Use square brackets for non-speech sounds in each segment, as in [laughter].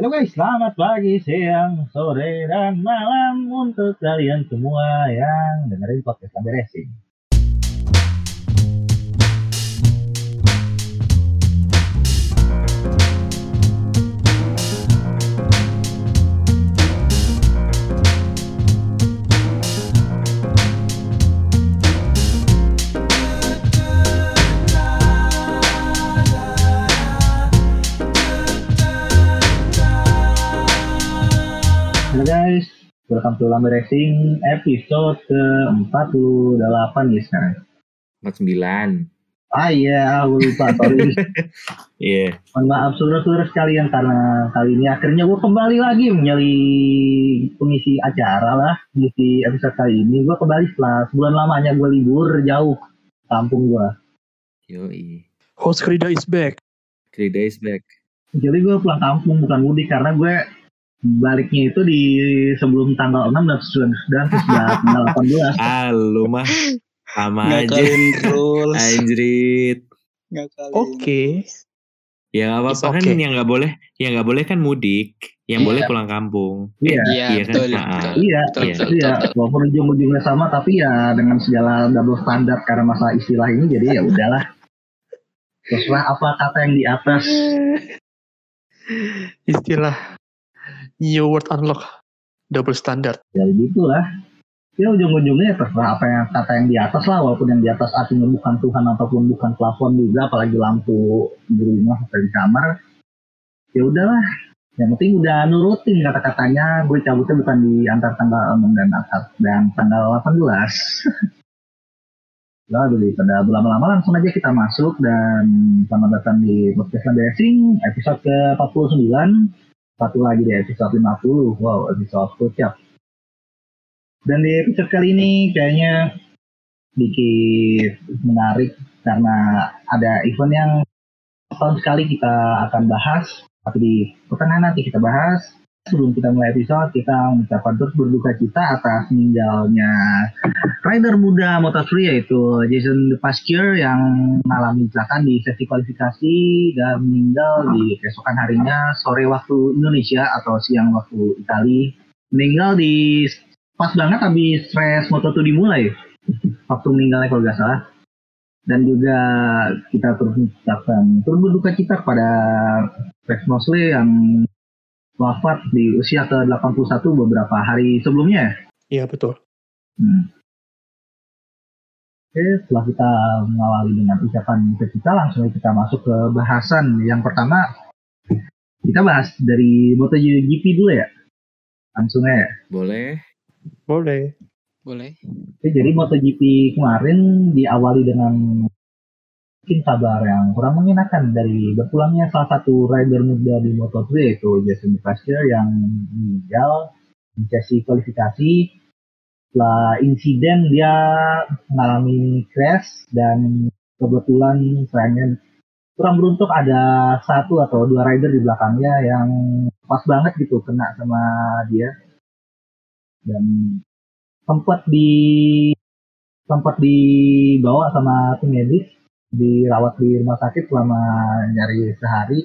Halo guys, selamat pagi, siang, sore, dan malam untuk kalian semua yang dengerin podcast Lambe Racing. Welcome to Lambe Racing episode ke-48 nih sekarang. 49. Ah iya, aku lupa, sorry. [laughs] Iya. Mohon maaf saudara-saudara sekalian karena kali ini akhirnya gue kembali lagi menjadi pengisi acara lah di episode kali ini. Gue kembali setelah sebulan lamanya gue libur jauh kampung gue. Yoi. Host Krida is back. Three days back. Jadi gue pulang kampung bukan mudik karena gue baliknya itu di sebelum tanggal 6 dan sudah dan sudah [laughs] tanggal 18. Ah, lu mah sama aja. rules Anjrit. Oke. Ya nggak apa-apa kan okay. yang nggak boleh, yang nggak boleh kan mudik, yang Iya. boleh pulang kampung. Iya. iya Iya kan? betul Ah, betul Iya, betul iya. betul, iya, betul, betul. walaupun ujung-ujungnya sama tapi ya dengan segala double standar karena masalah istilah ini jadi ya udahlah. Terserah apa kata yang di atas. [laughs] Istilah New World Unlock double standard. Ya gitulah. Ya ujung-ujungnya ya terserah apa yang kata yang di atas lah walaupun yang di atas artinya bukan Tuhan ataupun bukan plafon juga apalagi lampu di rumah atau di kamar. Ya udahlah. Yang penting udah nurutin kata-katanya gue cabutnya bukan di antar tanggal 6 dan atas dan tanggal 18. Lalu daripada berlama-lama langsung aja kita masuk dan selamat datang di podcast Lambe Racing episode ke-49 satu lagi di episode 50 wow episode kocak dan di episode kali ini kayaknya sedikit menarik karena ada event yang tahun sekali kita akan bahas tapi di pertengahan nanti kita bahas sebelum kita mulai episode kita mengucapkan terus berduka cita atas meninggalnya rider muda Moto3 yaitu Jason Pasquier yang mengalami kecelakaan di sesi kualifikasi dan meninggal di keesokan harinya sore waktu Indonesia atau siang waktu Itali. Meninggal di pas banget habis race Moto2 dimulai. Waktu meninggalnya kalau nggak salah. Dan juga kita terus mengucapkan turut berduka cita kepada Rex Mosley yang wafat di usia ke-81 beberapa hari sebelumnya. Iya betul. Hmm. Oke, setelah kita mengawali dengan ucapan kita, langsung kita masuk ke bahasan. Yang pertama, kita bahas dari MotoGP dulu ya. Langsung ya. Boleh. Boleh. boleh Oke, jadi MotoGP kemarin diawali dengan mungkin kabar yang kurang mengenakan dari berpulangnya salah satu rider muda di Moto3 yaitu Jason Pasquier yang meninggal di sesi kualifikasi. Setelah insiden dia mengalami crash dan kebetulan sayangnya kurang beruntung ada satu atau dua rider di belakangnya yang pas banget gitu kena sama dia. Dan sempat di sempat dibawa sama tim medis dirawat di rumah sakit selama nyari sehari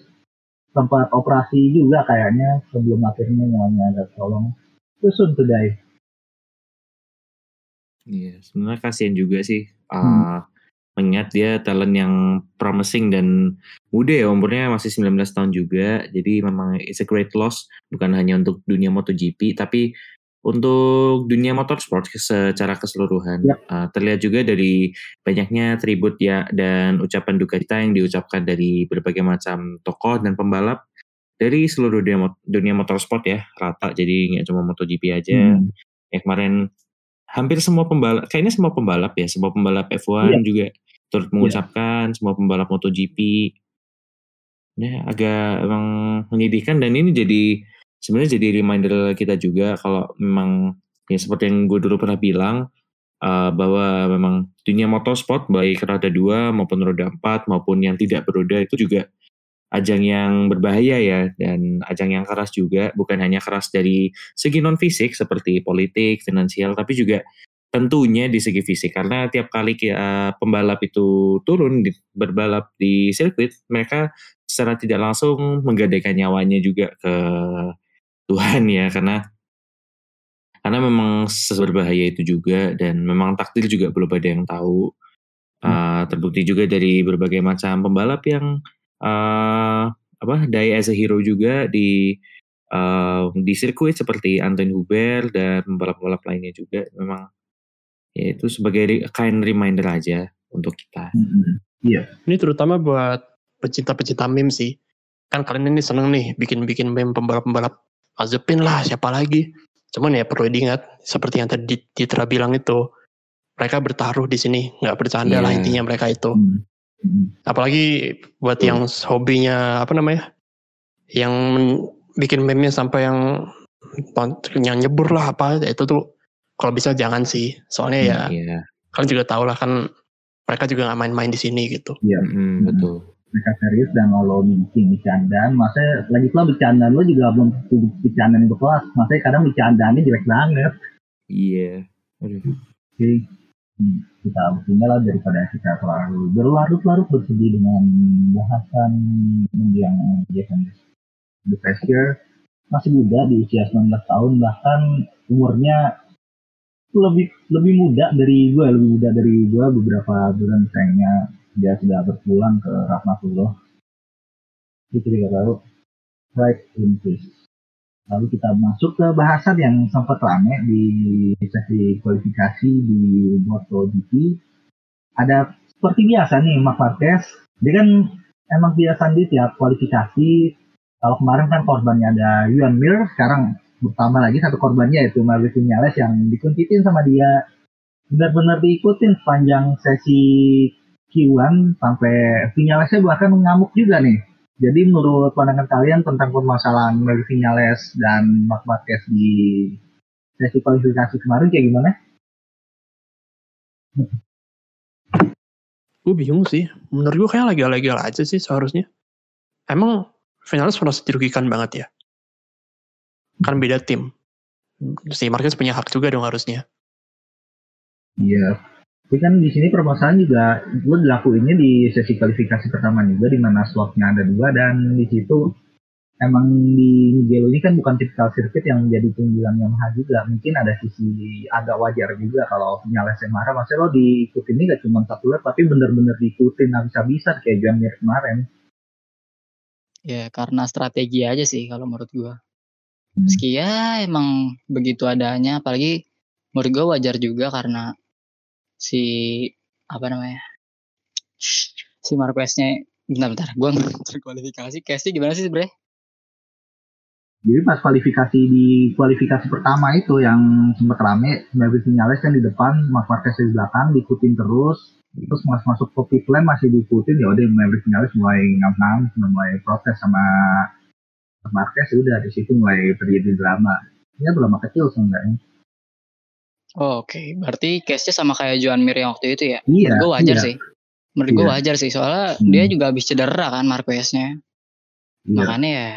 sempat operasi juga kayaknya sebelum akhirnya nyawanya ada tolong soon to die Iya, sebenarnya kasihan juga sih. Hmm. Uh, mengingat dia talent yang promising dan muda ya umurnya masih 19 tahun juga. Jadi memang it's a great loss bukan hanya untuk dunia MotoGP tapi untuk dunia motorsport secara keseluruhan. Yap. Uh, terlihat juga dari banyaknya tribut ya dan ucapan duka cita yang diucapkan dari berbagai macam tokoh dan pembalap dari seluruh dunia, dunia motorsport ya rata. Jadi nggak cuma MotoGP aja. Hmm. Ya kemarin hampir semua pembalap, kayaknya semua pembalap ya, semua pembalap F1 Iya. juga turut mengucapkan, semua pembalap MotoGP. Ya agak emang menyedihkan dan ini jadi sebenarnya jadi reminder kita juga kalau memang ya seperti yang gue dulu pernah bilang uh, bahwa memang dunia motorsport baik roda 2 maupun roda 4 maupun yang tidak beroda itu juga ajang yang berbahaya ya dan ajang yang keras juga. Bukan hanya keras dari segi non fisik seperti politik, finansial tapi juga tentunya di segi fisik. Karena tiap kali uh, pembalap itu turun di, berbalap di sirkuit mereka secara tidak langsung menggadaikan nyawanya juga ke Tuhan ya karena karena memang seberbahaya itu juga dan memang takdir juga belum ada yang tahu Uh, terbukti juga dari berbagai macam pembalap yang uh, apa die as a hero juga di uh, di sirkuit seperti Anton Huber dan pembalap-pembalap lainnya juga memang ya itu sebagai re- kind reminder aja untuk kita. Mm-mm. Iya. Ini terutama buat pecinta-pecinta meme sih. Kan kalian ini seneng nih bikin-bikin meme pembalap-pembalap Mazepin lah siapa lagi. Cuman ya perlu diingat seperti yang tadi Citra bilang itu. Mereka bertaruh di sini, nggak bercanda lah Iya. intinya mereka itu. Mm. Mm. Apalagi buat Betul. yang hobinya apa namanya? Yang men- bikin meme sampai yang yang nyebur lah apa itu tuh kalau bisa jangan sih. Soalnya ya Iya, kalian juga tahu lah kan mereka juga nggak main-main di sini gitu. Iya. mm, betul. Mereka serius dan kalau bikin bercandaan, masa lagi pula bercandaan lo juga belum bercandaan yang berkelas. Masa kadang bercandaannya jelek banget. Iya. Aduh. Jadi hmm, kita tinggal lah daripada kita terlalu berlarut-larut bersedih dengan bahasan yang biasanya the pressure masih muda di usia 19 tahun bahkan umurnya lebih lebih muda dari gue lebih muda dari gue beberapa bulan sayangnya dia sudah berpulang ke rahmatullah. Itu tidak tahu right in peace lalu kita masuk ke bahasan yang sempat rame di sesi kualifikasi di MotoGP ada seperti biasa nih Mark Marquez. Dia kan emang biasa di tiap kualifikasi. Kalau kemarin kan korbannya ada Yuan Mir sekarang bertambah lagi satu korbannya yaitu Maverick Vinales yang dikuntitin sama dia. Benar-benar diikutin sepanjang sesi Q1 sampai Vinalesnya bahkan mengamuk juga nih jadi menurut pandangan kalian tentang permasalahan Maverick Vinales dan Mark Marquez di sesi kualifikasi kemarin kayak gimana? Gue bingung sih. Menurut gue kayak legal-legal aja sih seharusnya. Emang finalis merasa dirugikan banget ya? Kan beda tim. Si Marquez punya hak juga dong harusnya. Iya. Tapi kan di sini permasalahan juga gue dilakuinnya di sesi kualifikasi pertama juga di mana slotnya ada dua dan di situ emang di Mugello ini kan bukan tipikal sirkuit yang menjadi keunggulan Yamaha juga. Mungkin ada sisi agak wajar juga kalau Vinales yang marah. Maksudnya lo diikutin ini gak cuma satu lap tapi bener-bener diikutin habis-habisan kayak John Mir kemarin. Ya karena strategi aja sih kalau menurut gua. Hmm. Meski ya emang begitu adanya, apalagi menurut gua wajar juga karena si apa namanya si Marqueznya bentar bentar gua nggak terkualifikasi Casey gimana sih sebenernya Jadi pas kualifikasi di kualifikasi pertama itu yang sempat rame, Maverick Vinales kan di depan, Mark Marquez di belakang, diikutin terus. Terus mas masuk ke pit lane masih diikutin, ya udah Maverick Vinales mulai ngam-ngam, mulai protes sama Marquez, ya udah di situ mulai terjadi drama. Ya drama kecil seenggaknya. Oh, oke berarti case-nya sama kayak Joan Mir yang waktu itu ya Iya, menurut gua wajar iya, sih menurut Iya. wajar sih soalnya Hmm. dia juga habis cedera kan Marqueznya iya. makanya ya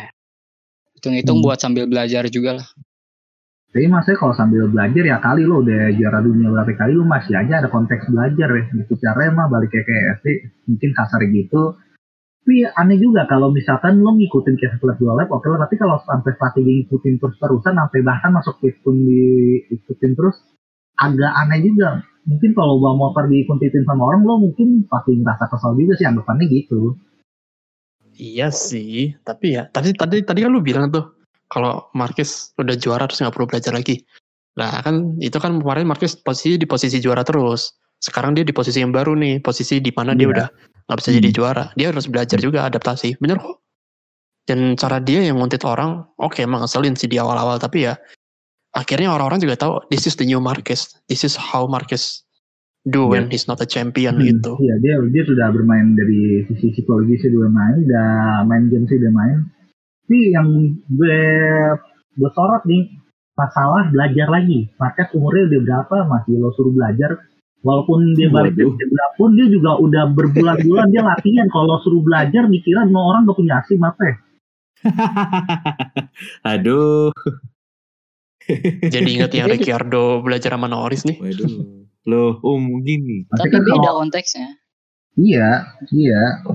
hitung-hitung Hmm. buat sambil belajar juga lah Tapi maksudnya kalau sambil belajar ya kali lo udah juara dunia berapa kali lo masih aja ada konteks belajar ya. Gitu cara mah balik kayak kayak SD mungkin kasar gitu. Tapi aneh juga kalau misalkan lo ngikutin kayak satu lap dua lap oke lah. Tapi kalau sampai strategi ngikutin terus-terusan sampai bahkan masuk pit pun diikutin terus agak aneh juga. Mungkin kalau bawa motor diikutin sama orang lo mungkin pasti ngerasa kesal juga sih anggapannya gitu. Iya sih, tapi ya tadi tadi tadi kan lu bilang tuh kalau Marquez udah juara terus nggak perlu belajar lagi. Nah kan itu kan kemarin Marquez posisi di posisi juara terus. Sekarang dia di posisi yang baru nih, posisi di mana dia Iya. udah nggak bisa jadi Hmm. juara. Dia harus belajar juga adaptasi. Bener kok. Dan cara dia yang nguntit orang, oke emang ngeselin sih di awal-awal, tapi ya akhirnya orang-orang juga tahu this is the new Marquez. This is how Marquez do when he's not a champion Hmm, gitu. Iya dia dia sudah bermain dari sisi psikologis dia udah main, udah main game sih udah main. Tapi yang gue gue sorot nih masalah belajar lagi. Marquez umurnya udah berapa masih lo suruh belajar. Walaupun dia balik dari cedera pun dia juga udah berbulan-bulan dia latihan. Kalau suruh belajar dikira mau orang gak punya SIM apa ya? [laughs] Aduh. Jadi ingat yang Ricciardo belajar sama Norris nih. Waduh. Loh, om gini. Tapi kan beda konteksnya Iya, iya.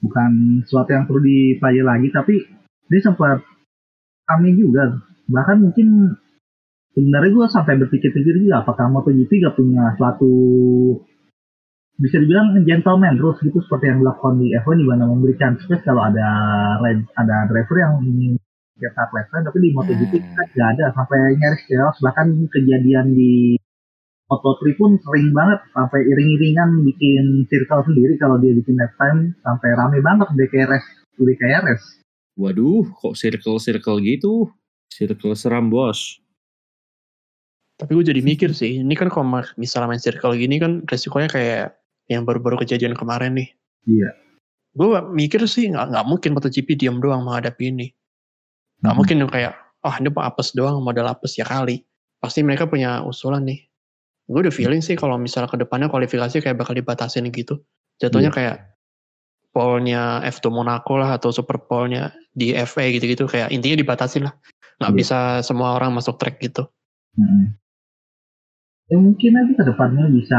bukan sesuatu yang perlu dipelajari lagi tapi dia sempat kami juga bahkan mungkin sebenarnya gue sampai berpikir-pikir juga apakah MotoGP gak punya suatu bisa dibilang gentleman rules gitu seperti yang dilakukan di F1 di mana memberikan space kalau ada ada driver yang ingin cetak lap time, tapi di MotoGP Hmm. kan gak ada sampai nyaris chaos bahkan kejadian di Moto3 pun sering banget sampai iring-iringan bikin circle sendiri kalau dia bikin lap time sampai rame banget di KRS di KRS Waduh, kok circle-circle gitu? Circle seram bos. Tapi gue jadi mikir sih, ini kan kalau misalnya main circle gini kan resikonya kayak yang baru-baru kejadian kemarin nih. Iya. Gue mikir sih nggak nggak mungkin MotoGP diam doang menghadapi ini. Nggak Hmm. mungkin yang kayak, oh ini apa apes doang, modal apes ya kali. Pasti mereka punya usulan nih. Gue udah feeling sih kalau misalnya ke depannya kualifikasi kayak bakal dibatasin gitu. Jatuhnya kayak polnya F2 Monaco lah atau super polnya di FA gitu-gitu kayak intinya dibatasin lah. Nggak Iya. bisa semua orang masuk track gitu. Mm-mm. Ya mungkin nanti ke depannya bisa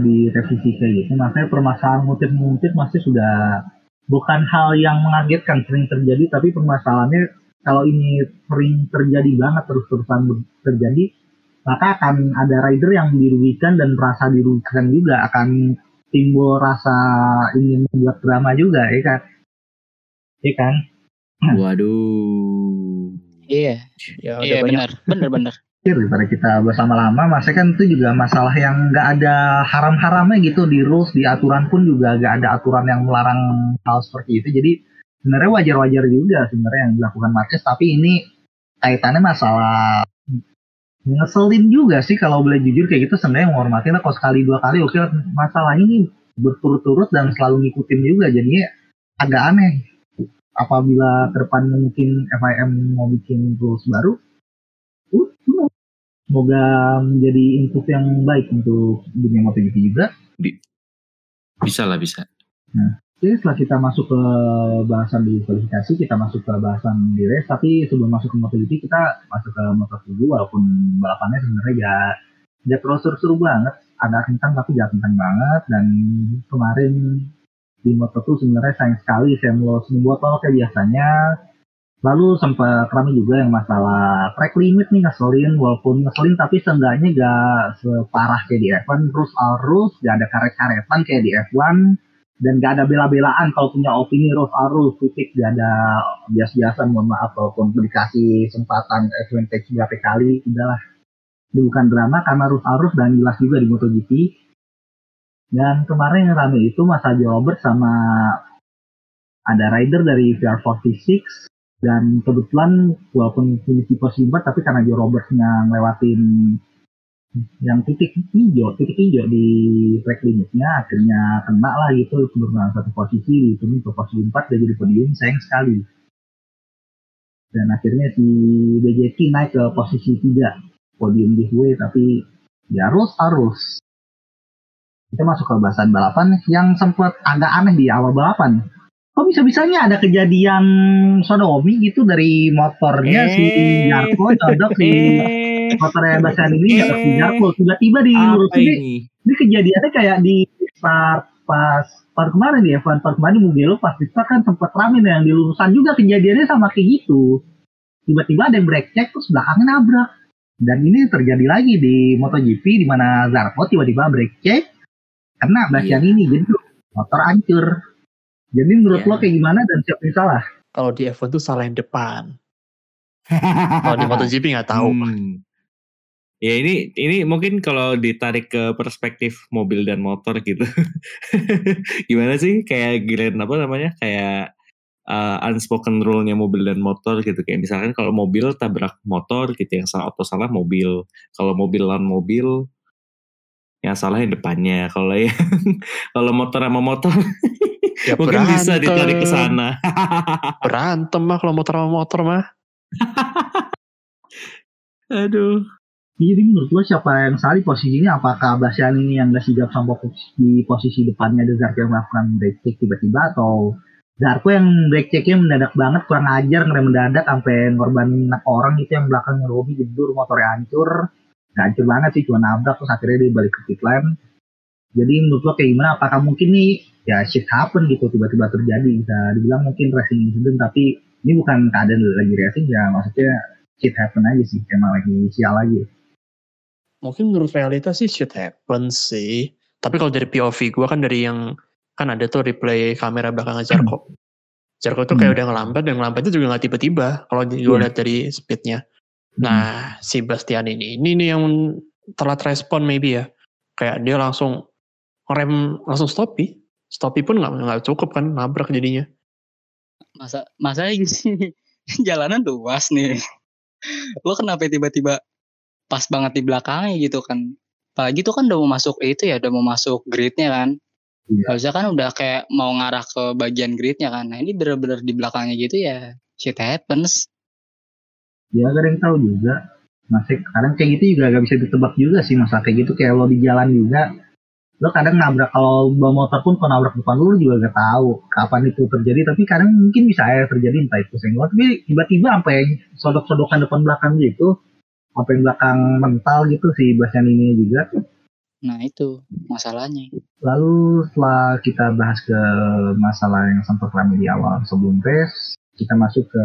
direvisi kayak gitu. Makanya permasalahan ngutip-ngutip masih sudah bukan hal yang mengagetkan sering terjadi, tapi permasalahannya kalau ini sering terjadi banget terus-terusan terjadi, maka akan ada rider yang dirugikan dan merasa dirugikan juga akan timbul rasa ingin membuat drama juga, ya kan? Ya kan? Waduh. Iya, Ya udah iya banyak benar, benar benar. [laughs] daripada kita bersama lama masa kan itu juga masalah yang nggak ada haram-haramnya gitu di rules di aturan pun juga nggak ada aturan yang melarang hal seperti itu jadi sebenarnya wajar-wajar juga sebenarnya yang dilakukan Marquez tapi ini kaitannya masalah ngeselin juga sih kalau boleh jujur kayak gitu sebenarnya menghormati lah kalau sekali dua kali. Oke masalah ini berturut-turut dan selalu ngikutin juga jadinya agak aneh. Apabila depannya mungkin FIM mau bikin rules baru uh, semoga menjadi input yang baik untuk dunia MotoGP juga. Bisa lah bisa. Oke, setelah kita masuk ke bahasan di kualifikasi, kita masuk ke bahasan di race. Tapi sebelum masuk ke MotoGP, kita masuk ke Moto2 walaupun balapannya sebenarnya ya ya terlalu seru-seru banget. Ada kencang tapi gak kencang banget. Dan kemarin di Moto2 sebenarnya sayang sekali Sam Lowe's botol kayak biasanya. Lalu sempat rame juga yang masalah track limit nih ngeselin, walaupun ngeselin tapi seenggaknya gak separah kayak di F1, rules are rules, gak ada karet-karetan kayak di F1, dan gak ada bela-belaan kalau punya opini rules are rules, titik, gak ada bias-biasan, mohon maaf, walaupun dikasih kesempatan advantage berapa kali, udahlah. Ini bukan drama karena rules are rules dan jelas juga di MotoGP. Dan kemarin yang rame itu Mas Ajo Robert sama ada rider dari VR46 dan kebetulan walaupun finish di posisi 4 tapi karena Joe Roberts-nya ngelewatin yang titik hijau, titik hijau di track limitnya akhirnya kena lah gitu penurunan satu posisi diturun ke posisi 4 dan jadi podium sayang sekali. Dan akhirnya si BJT naik ke posisi 3 podium giveaway tapi ya harus harus. Kita masuk ke bahasan balapan yang sempat agak aneh di awal balapan kok bisa-bisanya ada kejadian sodomi gitu dari motornya si Jarko codok si motornya Basan ini nggak si Jarko. Tiba-tiba di lurus ini ini? ini kejadiannya kayak di start pas part kemarin ya Evan part kemarin Mugello pas di start kan sempet rame yang di lurusan juga kejadiannya sama kayak gitu. Tiba-tiba ada yang break check terus belakangnya nabrak. Dan ini terjadi lagi di MotoGP di mana Zarco tiba-tiba break check kena Bastian ini jadi motor hancur jadi menurut Ya. lo kayak gimana dan siapa yang salah Kalau di F1 tuh salah yang depan. Kalau di [laughs] MotoGP nggak tahu. Hmm. Ya ini ini mungkin kalau ditarik ke perspektif mobil dan motor gitu. [laughs] Gimana sih kayak grand apa namanya? Kayak uh, unspoken rule-nya mobil dan motor gitu kayak misalkan kalau mobil tabrak motor gitu yang salah atau salah mobil. Kalau mobil lawan mobil yang salah yang depannya. Kalau yang [laughs] kalau motor sama motor Ya mungkin bisa berantem. ditarik ke sana. [laughs] Berantem mah kalau motor sama motor mah. [laughs] Aduh. jadi menurut lo siapa yang salah di posisinya apakah Bastian ini yang gak sigap sama posisi, di posisi depannya ada Zarco yang melakukan break check tiba-tiba atau Zarco yang break checknya mendadak banget kurang ajar ngerem mendadak sampai ngorbanin orang itu yang belakangnya Robi jedur motornya hancur Nggak hancur banget sih cuma nabrak terus akhirnya dia balik ke pit lane jadi menurut lo kayak gimana apakah mungkin nih ya shit happen gitu tiba-tiba terjadi bisa dibilang mungkin racing incident tapi ini bukan keadaan lagi racing ya maksudnya shit happen aja sih emang lagi sial lagi Mungkin menurut realitas sih shit happens sih. Tapi kalau dari POV gue kan dari yang kan ada tuh replay kamera belakangnya [clears throat] Jarko. Jarko tuh kayak Hmm. udah ngelambat dan ngelambatnya juga nggak tiba-tiba kalau gue Iya. lihat dari speednya. Nah si Bastian ini ini nih yang telat respon maybe ya. Kayak dia langsung rem langsung stopi. Stopi pun nggak nggak cukup kan nabrak jadinya. Masa masa sih [laughs] jalanan luas nih. Lo kenapa tiba-tiba pas banget di belakangnya gitu kan? Apalagi tuh kan udah mau masuk itu ya, udah mau masuk gridnya kan. Iya. Harusnya kan udah kayak mau ngarah ke bagian gridnya kan. Nah ini bener-bener di belakangnya gitu ya shit happens. ya gak ada yang tahu juga masih kadang kayak gitu juga gak bisa ditebak juga sih masalah kayak gitu kayak lo di jalan juga lo kadang nabrak kalau bawa motor pun kalau nabrak depan lo, juga gak tahu kapan itu terjadi. Tapi kadang mungkin bisa aja terjadi entah itu senggol. Tapi tiba-tiba sampai sodok-sodokan depan belakang gitu sampai belakang mental gitu si Bastian ini juga. Nah itu masalahnya. Lalu setelah kita bahas ke masalah yang sempat ramai di awal sebelum race, kita masuk ke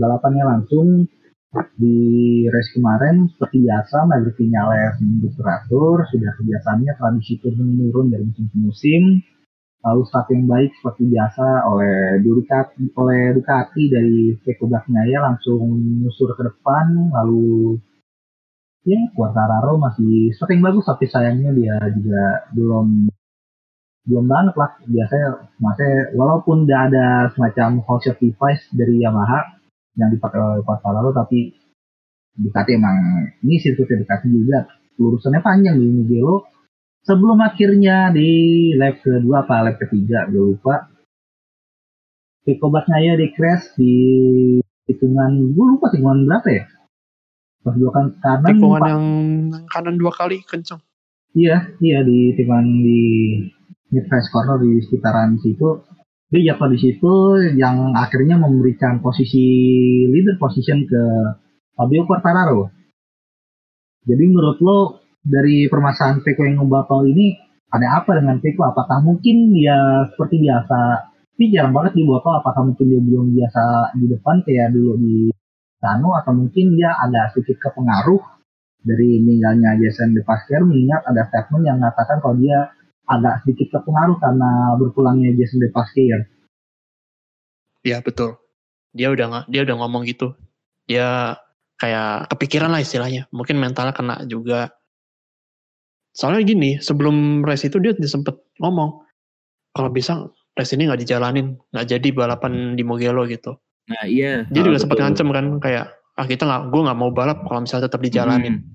balapannya langsung di race kemarin seperti biasa Maverick Vinales menunggu teratur. Sudah kebiasaannya tradisi turun menurun dari musim ke musim lalu start yang baik seperti biasa oleh Ducati oleh Ducati dari Pecco Bagnaia langsung menyusur ke depan. Lalu ya Quartararo masih sering bagus tapi sayangnya dia juga belum belum banget lah. Biasanya maksudnya walaupun udah ada semacam holster device dari Yamaha yang dipakai oleh Quartararo tapi Ducati emang ini sirkuitnya Ducati juga lurusannya panjang di Mugello sebelum akhirnya di lap kedua apa lap ketiga gue lupa Pecco Bagnaia di crash di hitungan gue lupa hitungan berapa ya pas dua kan kanan Tikungan Pak. yang kanan dua kali kenceng. Iya, iya di tikungan di mid corner di sekitaran situ. Dia jatuh di situ yang akhirnya memberikan posisi leader position ke Fabio Quartararo. Jadi menurut lo dari permasalahan Peko yang ngebatal ini ada apa dengan Peko? Apakah mungkin dia seperti biasa? Tapi jarang banget di botol. Apakah mungkin dia belum biasa di depan kayak dulu di Kano atau mungkin dia ada sedikit kepengaruh dari meninggalnya Jason De Pasquier mengingat ada statement yang mengatakan kalau dia agak sedikit terpengaruh karena berpulangnya Jason De Pasquier. Iya betul. Dia udah nggak, dia udah ngomong gitu. Dia kayak kepikiran lah istilahnya. Mungkin mentalnya kena juga. Soalnya gini, sebelum race itu dia sempet ngomong kalau bisa race ini nggak dijalanin, nggak jadi balapan di Mugello gitu. Nah iya. Dia juga Ah, sempat ngancem kan kayak ah kita nggak, gue nggak mau balap kalau misalnya tetap dijalanin.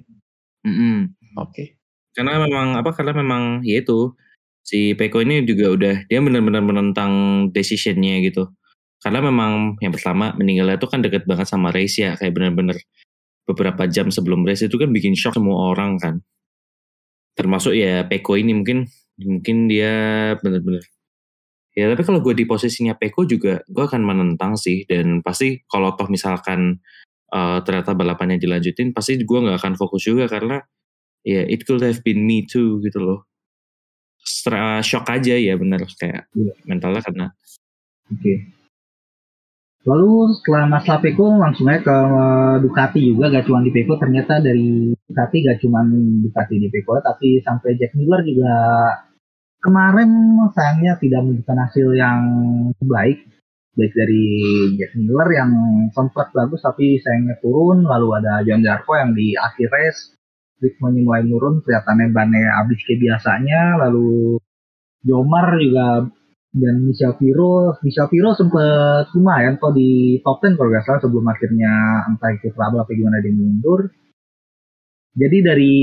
Mm. Mm-mm. Oke. Karena memang apa? Karena memang ya itu si Peko ini juga udah dia benar-benar menentang decisionnya gitu. Karena memang yang pertama meninggalnya itu kan deket banget sama race ya kayak benar-benar beberapa jam sebelum race itu kan bikin shock semua orang kan. Termasuk ya Peko ini mungkin mungkin dia benar-benar ya tapi kalau gue di posisinya Peko juga gue akan menentang sih dan pasti kalau toh misalkan eh, ternyata balapannya dilanjutin pasti gue nggak akan fokus juga karena ya it could have been me too gitu loh shock aja ya bener. Kayak Iya. mentalnya karena Oke. Lalu setelah masalah Peko langsung aja ke Ducati juga gak cuma di Peko ternyata dari Ducati gak cuma Ducati di Peko tapi sampai Jack Miller juga kemarin sayangnya tidak menunjukkan hasil yang baik. Baik dari Jack Miller yang sempat bagus tapi sayangnya turun. Lalu ada John Zarco yang di akhir race ritmenya mulai menurun kelihatannya bannya habis kayak biasanya lalu Jomar juga dan Michel Piro, Michel Piro sempat lumayan kok di top 10 kalau nggak salah sebelum akhirnya entah itu trouble apa gimana dia mundur. Jadi dari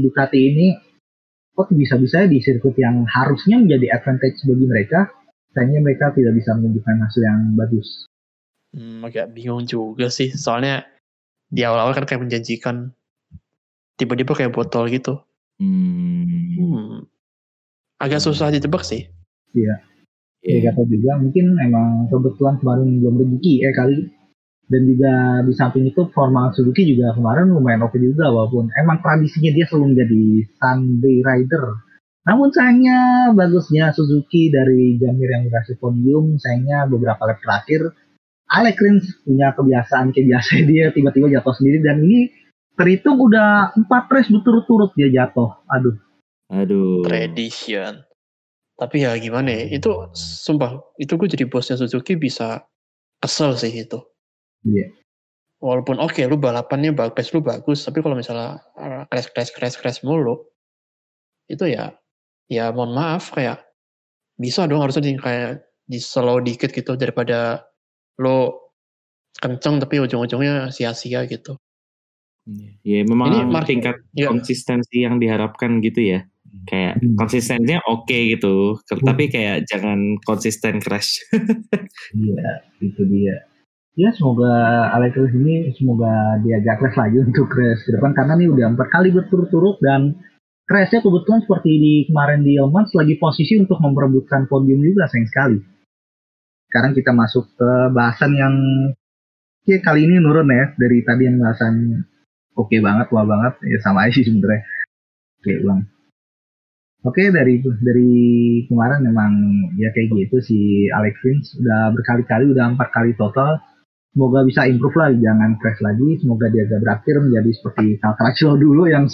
Ducati ini kok bisa-bisa di sirkuit yang harusnya menjadi advantage bagi mereka, sayangnya mereka tidak bisa menunjukkan hasil yang bagus. Hmm, agak bingung juga sih. Soalnya di awal-awal kan kayak menjanjikan. Tiba-tiba kayak botol gitu. hmm, Hmm. Agak susah ditebak sih. Iya. ya, Ya kata juga mungkin emang kebetulan kemarin belum rezeki eh kali dan juga di samping itu formal Suzuki juga kemarin lumayan oke juga walaupun emang tradisinya dia selalu menjadi Sunday rider Namun sayangnya bagusnya Suzuki dari Jamir yang berhasil podium, sayangnya beberapa lap terakhir Alex Rins punya kebiasaan kayak biasa dia tiba-tiba jatuh sendiri dan ini terhitung udah empat race berturut-turut dia jatuh. Aduh. Aduh. Tradition. Tapi ya gimana ya, itu sumpah, itu gue jadi bosnya Suzuki bisa kesel sih itu. Iya. Walaupun oke lu balapannya bagus, lu bagus, tapi kalau misalnya uh, crash crash crash crash mulu, itu ya ya mohon maaf kayak bisa dong harusnya di kayak di slow dikit gitu daripada lo kenceng tapi ujung-ujungnya sia-sia gitu. Ya memang Ini Mark- tingkat ya. konsistensi yang diharapkan gitu ya. Kayak Hmm. konsistensinya oke gitu, Ke- Hmm. tapi kayak jangan konsisten crash. [laughs] Iya, itu dia. Ya semoga Alex Rins ini semoga dia gak crash lagi untuk crash ke depan karena nih udah empat kali berturut-turut dan crashnya kebetulan seperti di kemarin di Le Mans lagi posisi untuk memperebutkan podium juga sayang sekali. Sekarang kita masuk ke bahasan yang ya kali ini nurun ya dari tadi yang bahasan oke banget, wah banget, ya sama aja sih sebenarnya. Oke, ulang. Oke dari dari kemarin memang ya kayak gitu si Alex Rins udah berkali-kali udah empat kali total semoga bisa improve lah jangan crash lagi semoga dia gak berakhir menjadi seperti Calcraccio dulu yang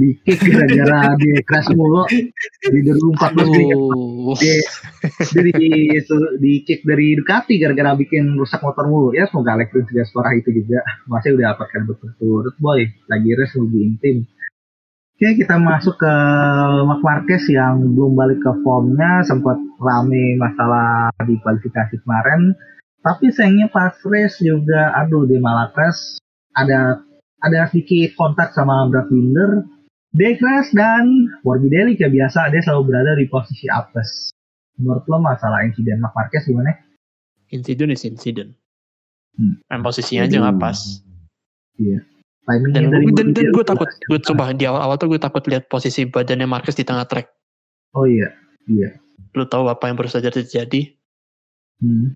di kick gara-gara dia crash mulu di 2014 dia, Aduh. dia, dia di, di kick dari Ducati gara-gara bikin rusak motor mulu ya semoga Alex Rins gak separah itu juga masih udah empat kali berturut boy lagi race lebih intim Oke, kita masuk ke Mark Marquez yang belum balik ke formnya, sempat rame masalah di kualifikasi kemarin. Tapi sayangnya pas race juga, aduh dia malah crash. Ada ada sedikit kontak sama Brad Binder. Dia crash dan Morbidelli kayak biasa, dia selalu berada di posisi apes. Menurut lo masalah insiden Mark Marquez gimana? Insiden is insiden. Hmm. Main posisinya aja nggak pas. Timingnya Dan dari gue dan, dan Morbidelli gue takut, gue coba di awal-awal tuh gue takut lihat posisi badannya Marquez di tengah trek. Oh iya, iya. Lu tahu apa yang baru saja terjadi, Hmm,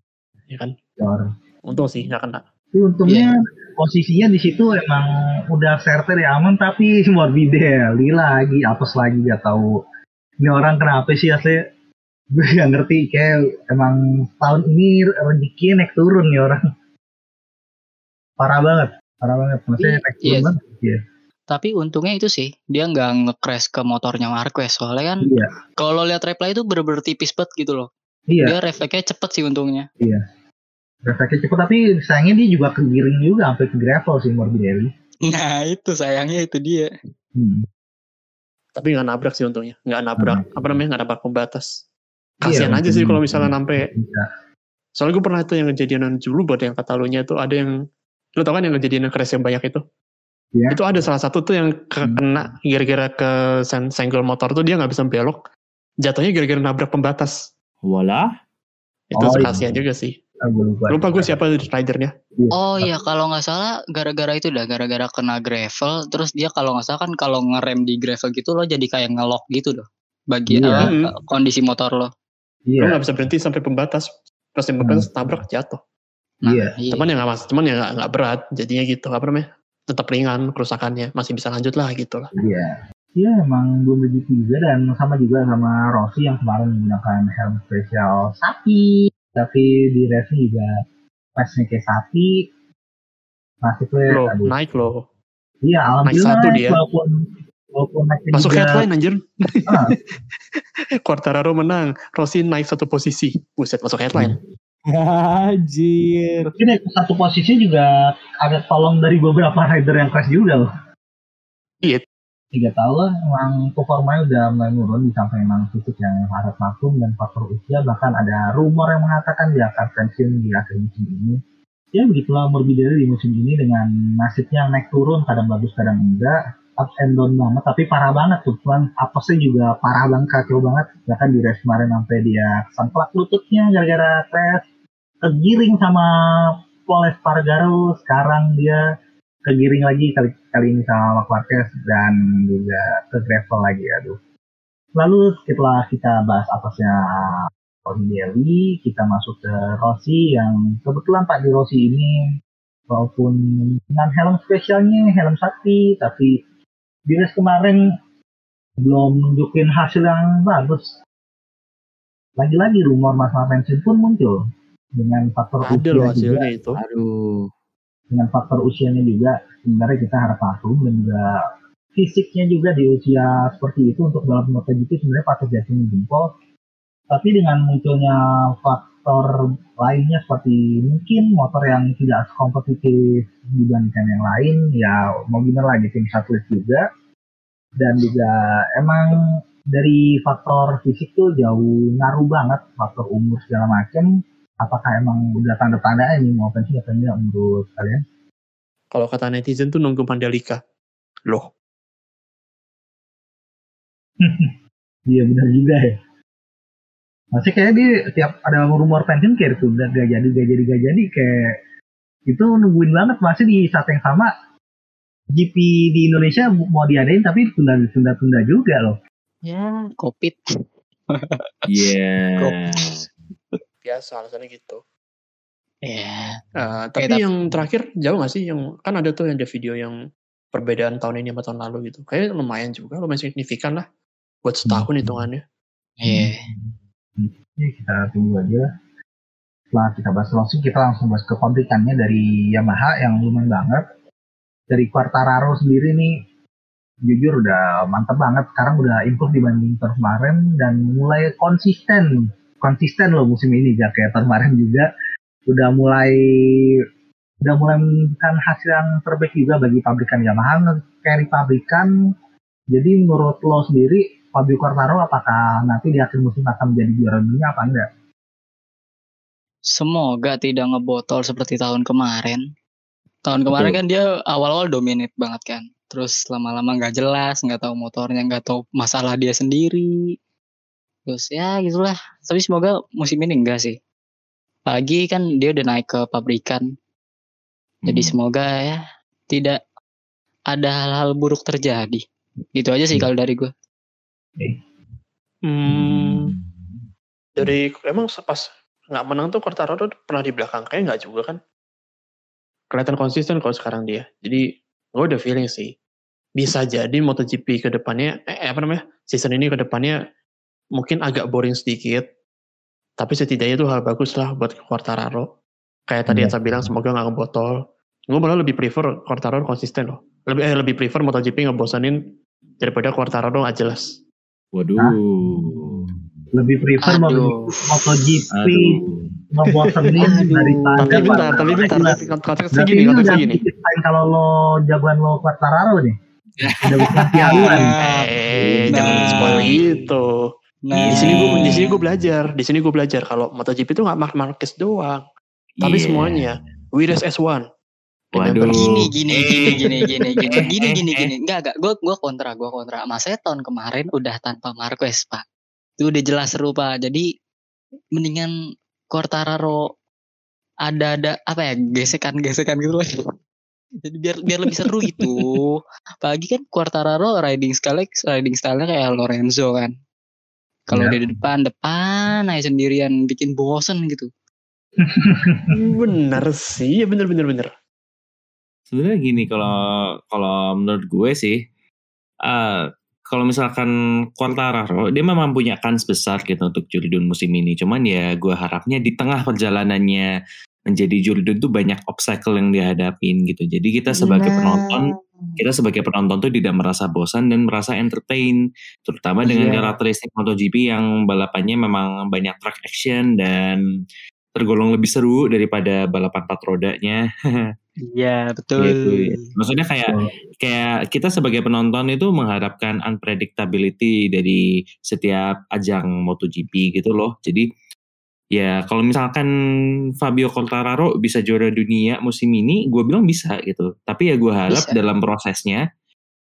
ya kan? cor. Untung sih nggak kena. Tapi untungnya posisinya di situ emang udah serter ya aman tapi Morbidelli lagi apes lagi gak tahu. Ini orang kenapa sih asli? Gue gak ngerti kayak emang tahun ini rezekinya naik turun nih orang. Parah banget parah banget. Maksudnya naik turun Iya. banget ya Tapi untungnya itu sih dia nggak nge-crash ke motornya Marquez soalnya kan iya. kalau lihat replay itu bener-bener tipis banget gitu loh. iya. Dia refleksnya cepet sih untungnya. Refleksnya cepet tapi sayangnya dia juga kegiring juga sampai ke gravel sih Morbidelli Nah itu sayangnya itu dia. hmm. Tapi nggak nabrak sih untungnya. Nggak nabrak, apa namanya, nggak nabrak pembatas. Iya, Kasian aja sih kalau misalnya sampai bisa Soalnya gue pernah itu yang kejadian dulu buat yang Katalunya itu ada yang lu tau kan yang kejadian crash yang banyak itu? Iya. Itu ada salah satu tuh yang ke- kena gara-gara ke sen senggol motor tuh dia nggak bisa belok. Jatuhnya gara-gara nabrak pembatas. Walah. Itu Oh, iya. kasihan juga sih. Ah, gue lupa Lupa gue siapa ridernya. Oh iya kalau nggak salah gara-gara itu dah gara-gara kena gravel terus dia kalau nggak salah kan kalau ngerem di gravel gitu lo jadi kayak ngelok gitu loh bagi Iya. apa, kondisi motor lo. Iya nggak bisa berhenti sampai pembatas. Pas yang pembatas tabrak jatuh. Nah, Iya. Cuman ya nggak mas, cuman ya nggak nggak berat. Jadinya gitu apa namanya? Tetap ringan kerusakannya, masih bisa lanjut lah gitu lah. Iya. Iya emang belum begitu juga dan sama juga sama Rossi yang kemarin menggunakan helm spesial sapi. Tapi di racing juga pasnya kayak sapi. Masuknya Loh, aduh. naik loh. Iya alhamdulillah satu naik, dia. walaupun walaupun naiknya Masuk juga, headline anjir. Ah. [laughs] Quartararo menang, Rossi naik satu posisi. Buset masuk headline. Anjir. Naik ke satu posisi juga ada tolong dari beberapa rider yang crash juga loh. Tiga tahun lah, emang performanya udah mulai menurun di samping emang fisik yang harus maklum dan faktor usia bahkan ada rumor yang mengatakan dia akan pensiun di akhir musim ini. Ya begitulah Morbidelli di musim ini dengan nasibnya naik turun kadang bagus kadang enggak up and down banget tapi parah banget tuh kan apesnya juga parah banget kacau banget bahkan di race kemarin sampai dia semplak lututnya gara-gara crash kegiring sama Paul Espargaro sekarang dia kegiring lagi kali kali ini sama Marc Marquez dan juga ke gravel lagi aduh lalu setelah kita bahas apasnya Morbidelli kita masuk ke Rossi yang kebetulan Pak di Rossi ini walaupun dengan helm spesialnya helm sapi tapi di race kemarin belum nunjukin hasil yang bagus. Lagi-lagi rumor masalah pensiun pun muncul dengan faktor Ada usia loh juga. hasilnya itu. Aduh. Dengan faktor usianya juga sebenarnya kita harap patung dan juga fisiknya juga di usia seperti itu untuk balap MotoGP sebenarnya patut jatuhin jempol. Tapi dengan munculnya faktor lainnya seperti mungkin motor yang tidak kompetitif dibandingkan yang lain, ya mau gimana lagi tim satelit juga. Dan juga emang dari faktor fisik tuh jauh ngaruh banget faktor umur segala macem. Apakah emang udah tanda-tanda ini mau pensiun atau enggak menurut kalian? Kalau kata netizen tuh nunggu Mandalika. Loh, [laughs] Iya benar juga ya. Masih kayak dia tiap ada rumor pensiun kayak itu udah gak jadi gak jadi gak jadi kayak itu nungguin banget masih di saat yang sama GP di Indonesia mau diadain tapi tunda tunda tunda juga loh. Ya, covid. [laughs] Iya. Biasa alasannya gitu. Ya, Eh, tapi tapi- yang terakhir jauh gak sih yang kan ada tuh yang ada video yang perbedaan tahun ini sama tahun lalu gitu. Kayaknya lumayan juga, lumayan signifikan lah buat setahun Hmm. hitungannya. iya. Ya, kita tunggu aja. Setelah kita bahas langsung kita langsung bahas ke pabrikannya dari Yamaha yang lumayan banget. Dari Quartararo sendiri nih jujur udah mantep banget. Sekarang udah improve dibanding tahun kemarin dan mulai konsisten. Konsisten loh musim ini gak kayak kemarin juga. Udah mulai udah mulai menunjukkan hasil yang terbaik juga bagi pabrikan Yamaha carry pabrikan. Jadi menurut lo sendiri Fabio Quartararo apakah nanti di akhir musim akan menjadi juara dunia apa enggak? Semoga tidak ngebotol seperti tahun kemarin. Tahun kemarin Betul. kan dia awal-awal dominate banget kan. Terus lama-lama nggak jelas, nggak tahu motornya, nggak tahu masalah dia sendiri. Terus ya gitulah. Tapi semoga musim ini enggak sih. Pagi kan dia udah naik ke pabrikan. Jadi Hmm. semoga ya tidak ada hal-hal buruk terjadi. Gitu aja sih kalau dari gue. Hmm, dari emang pas nggak menang tuh Quartararo pernah di belakang kayak nggak juga kan? Kelihatan konsisten kalau sekarang dia. Jadi gue udah feeling sih bisa jadi MotoGP ke depannya eh, apa namanya season ini ke depannya mungkin agak boring sedikit tapi setidaknya itu hal bagus lah buat Quartararo kayak tadi Iya. Ata bilang semoga nggak ngebotol gue malah lebih prefer Quartararo konsisten loh lebih eh, lebih prefer MotoGP ngebosanin daripada Quartararo nggak jelas Waduh. Lebih prefer Aduh. MotoGP Aduh. Aduh. daripada tapi bentar tapi bentar konteksnya gini ini konteksnya udah gini kalau lo jagoan lo Quartararo nih. [laughs] Udah bukan pialuan. Eh, Nah. jangan spoil gitu. Nah, Di sini gue di sini gue belajar. Di sini gue belajar kalau MotoGP itu nggak Mark Marquez doang, tapi Iya. semuanya. Wires S1. Waduh. gini gini Eh. gini gini gini gini Eh, gini eh, gini gini enggak enggak gue gue kontra gue kontra masanya tahun kemarin udah tanpa Marquez pak itu udah jelas seru pak jadi mendingan Quartararo ada ada apa ya gesekan gesekan gitu lah jadi biar biar lebih seru itu [laughs] pagi kan Quartararo riding style riding stylenya kayak Lorenzo kan kalau Ya. dia di depan depan aja sendirian bikin bosen gitu [laughs] Bener sih, ya bener bener bener. Sebenarnya gini kalau kalau menurut gue sih eh kalau misalkan Quartararo dia memang punya kans besar gitu untuk Jurdun musim ini. Cuman ya gue harapnya di tengah perjalanannya menjadi Jurdun tuh banyak obstacle yang dihadapin gitu. Jadi kita sebagai Nah. penonton kita sebagai penonton tuh tidak merasa bosan dan merasa entertain terutama dengan Iya. karakteristik MotoGP yang balapannya memang banyak track action dan tergolong lebih seru daripada balapan empat rodanya [laughs] iya betul gitu ya. Maksudnya kayak So, kayak kita sebagai penonton itu mengharapkan unpredictability dari setiap ajang MotoGP gitu loh. Jadi ya kalau misalkan Fabio Quartararo bisa juara dunia musim ini, gue bilang bisa gitu. Tapi ya gue harap Bisa. dalam prosesnya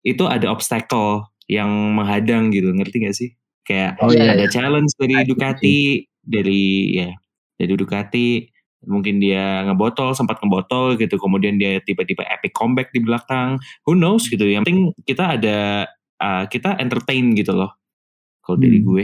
itu ada obstacle yang menghadang gitu, ngerti gak sih? Kayak Oh iya, ada challenge dari Nah, itu Ducati, dari ya dari Ducati. Mungkin dia ngebotol sempat ngebotol gitu. Kemudian dia tiba-tiba epic comeback di belakang. Who knows gitu. Yang penting kita ada uh, kita entertain gitu loh. Kalau dari Hmm. gue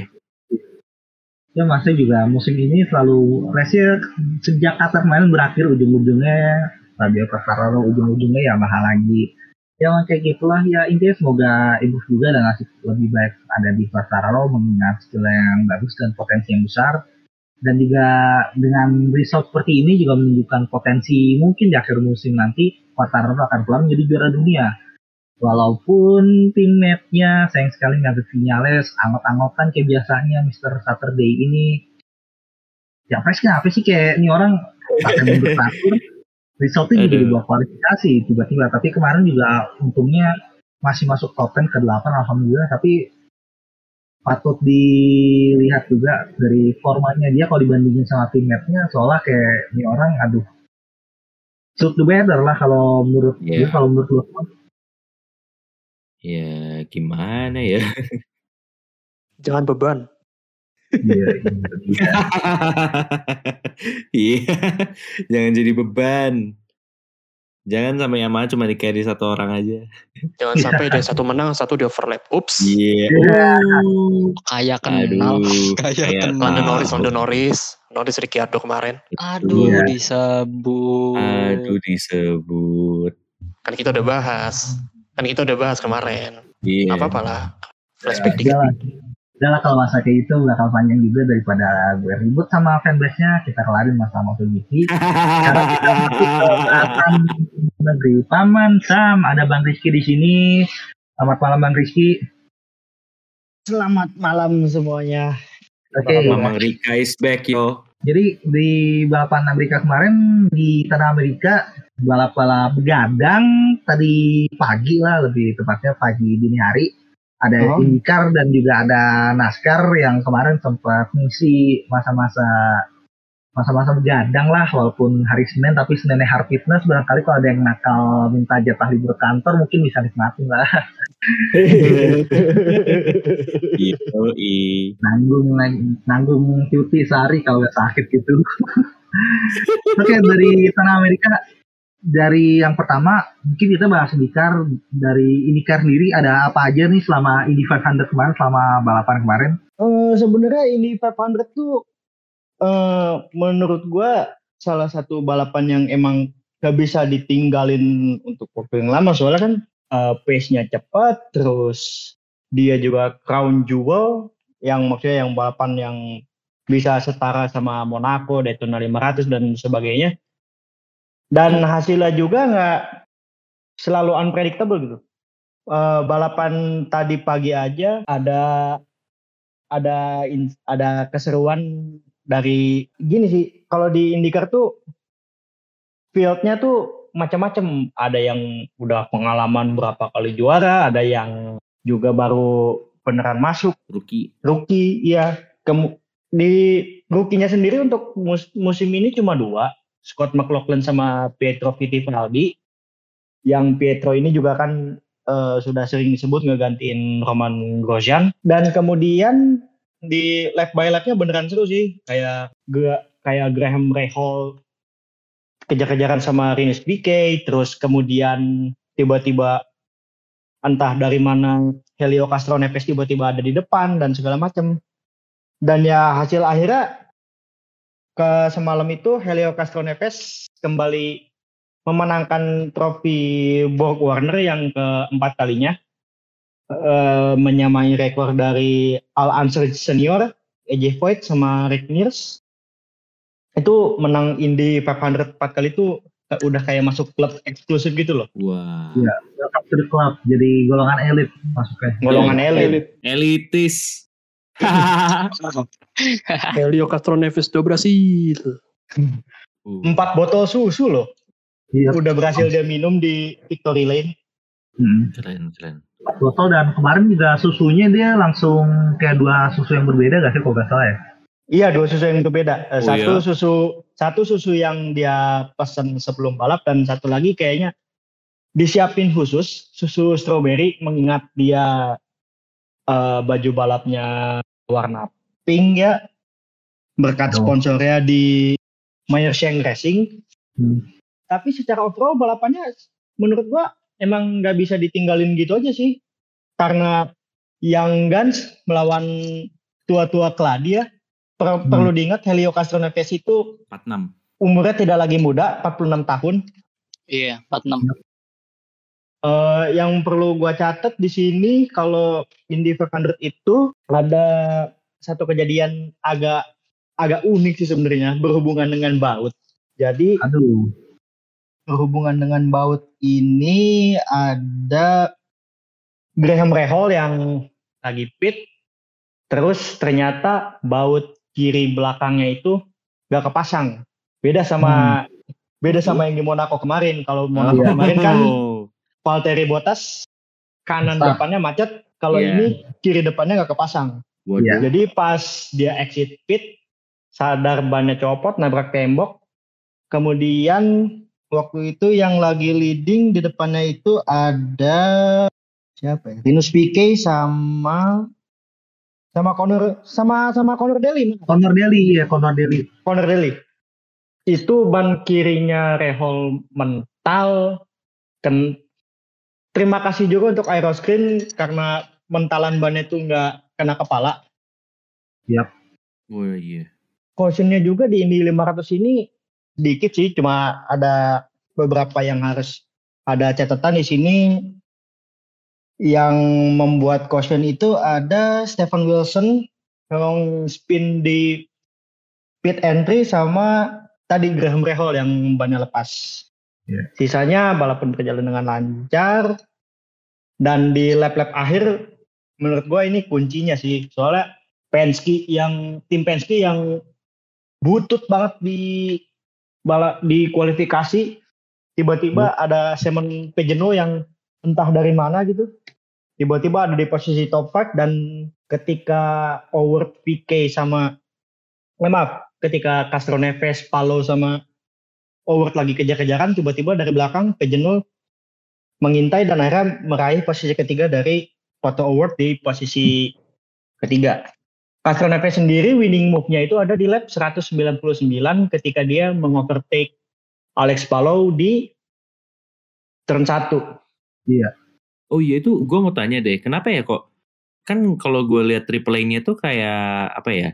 ya masih juga musim ini selalu race sejak Qatar kemarin berakhir ujung-ujungnya Fabio Quartararo ujung-ujungnya Yamaha lagi. Ya kayak gitulah. Ya intinya semoga improve juga dan ngasih lebih baik ada di Quartararo mengingat skill yang bagus dan potensi yang besar. Dan juga dengan result seperti ini juga menunjukkan potensi mungkin di akhir musim nanti Quartararo akan keluar menjadi juara dunia walaupun teammate-nya sayang sekali nggak ada Vinales angot-angotan kayak biasanya Mr. Saturday ini. Ya Presnya apa sih? Kayak ini orang pakai mundur [laughs] terakhir resultnya juga Aduh. di bawah kualifikasi tiba-tiba. Tapi kemarin juga untungnya masih masuk top 10 ke 8 alhamdulillah. Tapi patut dilihat juga dari formanya dia kalau dibandingin sama teammate-nya seolah kayak ini orang aduh shoot the better lah kalau menurut dia kalau menurut lu Ya gimana ya? [laughs] Jangan beban. iya iya [laughs] Iya, jangan jadi beban. Jangan sampai Yamaha cuma di carry satu orang aja. Jangan sampai dia satu menang, satu di overlap. Ups. Iya. Uh. Kayak kenal. Aduh. [laughs] Kayak kayak kenal. Tahu. Norris, Lando Norris. Norris Ricciardo kemarin. Aduh, Iya. disebut. Aduh disebut. Kan kita udah bahas. Kan kita udah bahas kemarin. Iya. Gak apa-apa lah. Flashback dikit. Udah lah. Kalau masa kayak itu bakal panjang juga daripada gue ribut sama fanbase-nya kita kelarin masalah MotoGP. Sekarang kita masuk ke bahasan negeri Paman Sam. Ada Bang Rizky di sini. Selamat malam Bang Rizky. Selamat malam semuanya. Oke. Mamang Rika is back yo. Jadi di balapan Amerika kemarin di tanah Amerika balap-balap gadang tadi pagi lah lebih tepatnya pagi dini hari ada Oh. IndyCar dan juga ada NASCAR yang kemarin sempat ngisi masa-masa masa-masa begadang lah walaupun hari Senin tapi Seninnya hard fitness barangkali kalau ada yang nakal minta jatah libur kantor mungkin bisa nikmatin lah [laughs] Gitu i. nanggung nanggung cuti sehari kalau nggak sakit gitu. [laughs] Oke dari tanah Amerika dari yang pertama mungkin kita bahas IndyCar dari IndyCar sendiri ada apa aja nih selama Indy 500 kemarin selama balapan kemarin? Eh, sebenarnya ini 500 tuh eh menurut gua salah satu balapan yang emang gak bisa ditinggalin untuk waktu yang lama soalnya kan eh, pace-nya cepat terus dia juga crown jewel yang maksudnya yang balapan yang bisa setara sama Monaco, Daytona 500 dan sebagainya. Dan hasilnya juga nggak selalu unpredictable gitu. Eh, balapan tadi pagi aja ada ada in- ada keseruan dari gini sih. Kalau di IndyCar tuh fieldnya tuh macam-macam. Ada yang udah pengalaman berapa kali juara ada yang juga baru beneran masuk. Rookie. rookie ya Kemu- di rookie-nya sendiri untuk mus- musim ini cuma dua Scott McLaughlin sama Pietro Fittipaldi yang Pietro ini juga kan eh, sudah sering disebut ngegantiin Roman Grosjean. Dan kemudian di lap by lapnya beneran seru sih. Kayak kayak Graham Rahal kejar-kejaran sama Rinus BK terus kemudian tiba-tiba entah dari mana Helio Castro Neves tiba-tiba ada di depan dan segala macam dan ya hasil akhirnya ke semalam itu Helio Castro Neves kembali memenangkan trofi Borg Warner yang keempat kalinya eh, menyamai rekor dari Al Ansar Senior, AJ Foyt sama Rick Mears. Itu menang Indy 500 empat kali itu udah kayak masuk klub eksklusif gitu loh. Wah. Iya. To the club jadi golongan elit masuknya. Golongan elit. Elitis. [laughs] Helio Castro Neves do Brasil. Uh, Empat botol susu loh. Iya. Udah berhasil dia minum di Victory Lane. Hmm. keren keren. Botol dan kemarin juga susunya dia langsung kayak dua susu yang berbeda gak sih kalau nggak salah ya? Iya dua susu yang berbeda. Eh, Oh, satu iya? susu satu susu yang dia pesan sebelum balap dan satu lagi kayaknya disiapin khusus susu strawberry mengingat dia eh, baju balapnya warna pink ya berkat Oh. sponsornya di Meyershank Racing. Hmm. Tapi secara overall balapannya menurut gua emang nggak bisa ditinggalin gitu aja sih karena Young Guns melawan tua-tua keladi ya. Per- Hmm. Perlu diingat Helio Castro Neves itu 46. umurnya tidak lagi muda, 46 tahun. Iya, 46. Eh, yang perlu gua catat di sini kalau Indy 500 itu ada satu kejadian agak agak unik sih sebenarnya berhubungan dengan baut. Jadi Aduh. berhubungan dengan baut ini ada Graham Rahal yang lagi pit terus ternyata baut kiri belakangnya itu gak kepasang beda sama beda sama yang di Monaco kemarin kalau Monaco iya. kemarin kan Oh, Valtteri Bottas kanan depannya macet kalau Iya. ini kiri depannya gak kepasang waduh. Iya. jadi pas dia exit pit sadar bannya copot nabrak tembok kemudian waktu itu yang lagi leading di depannya itu ada siapa ya Linus Piquet sama sama Conor sama sama Conor Daly Conor Daly ya Conor Daly. Conor Daly itu ban kirinya Rehol mental ken terima kasih juga untuk Aeroscreen karena mentalan bannya itu nggak kena kepala Oh iya. cautionnya juga di Indy 500 ini dikit sih, cuma ada beberapa yang harus ada catatan di sini. Yang membuat caution itu ada Stephen Wilson yang spin di pit entry sama tadi Graham Rahal yang bannya lepas. Iya. Sisanya balapan berjalan dengan lancar dan di lap-lap akhir menurut gue ini kuncinya sih. Soalnya Penske yang tim Penske yang butut banget di bala di kualifikasi tiba-tiba ada Simon Pageno yang entah dari mana gitu tiba-tiba ada di posisi top 5 dan ketika Howard PK sama eh, maaf ketika Castro Neves Palo sama Howard lagi kejar-kejaran tiba-tiba dari belakang Pageno mengintai dan akhirnya meraih posisi ketiga dari Toto Howard di posisi ketiga Castro Neves sendiri winning move-nya itu ada di lap 199 ketika dia mengovertake Alex Palou di turn 1. Oh iya itu gue mau tanya deh, kenapa ya kok? Kan kalau gue lihat triple A-nya tuh kayak apa ya?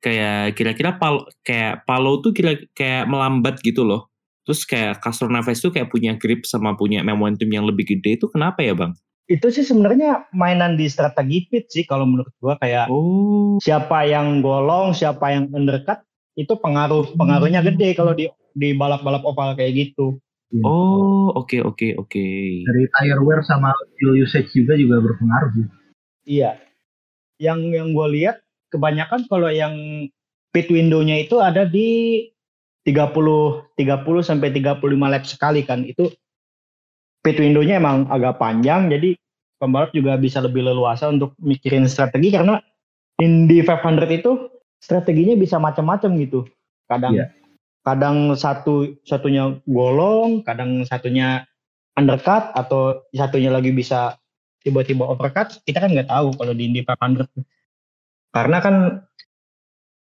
Kayak kira-kira pal kayak Palo tuh kira kayak melambat gitu loh. Terus kayak Castro Neves tuh kayak punya grip sama punya momentum yang lebih gede itu kenapa ya bang? Itu sih sebenarnya mainan di strategi pit sih kalau menurut gua kayak Oh, siapa yang golong, siapa yang undercut itu pengaruh pengaruhnya gede kalau di di balap-balap oval kayak gitu. oh oke oke oke. Dari tire wear sama fuel usage juga juga berpengaruh sih. Iya. Yang yang gue lihat kebanyakan kalau yang pit window-nya itu ada di 30 30 sampai 35 lap sekali kan. Itu pit window-nya emang agak panjang jadi pembalap juga bisa lebih leluasa untuk mikirin strategi karena Indy 500 itu strateginya bisa macam-macam gitu. Kadang Iya. kadang satu satunya golong, kadang satunya undercut atau satunya lagi bisa tiba-tiba overcut kita kan nggak tahu kalau di Indy 500 karena kan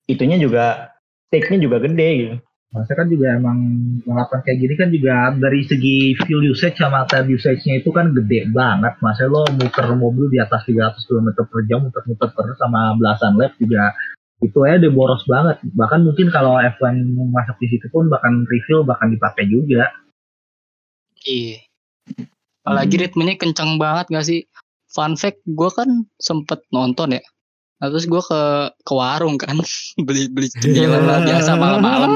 itunya juga take-nya juga gede gitu Maksudnya kan juga emang balapan kayak gini kan juga dari segi fuel usage sama tire usage-nya itu kan gede banget. Maksudnya lo muter mobil di atas 300 km per jam, muter-muter terus sama belasan lap juga itu aja udah boros banget. Bahkan mungkin kalau F1 masuk di situ pun bahkan refill bahkan dipakai juga. Iya. Apalagi ritmenya kencang banget gak sih? Fun fact, gue kan sempet nonton ya. Nah, terus gue ke ke warung kan [laughs] beli beli cemilan lah biasa malam-malam.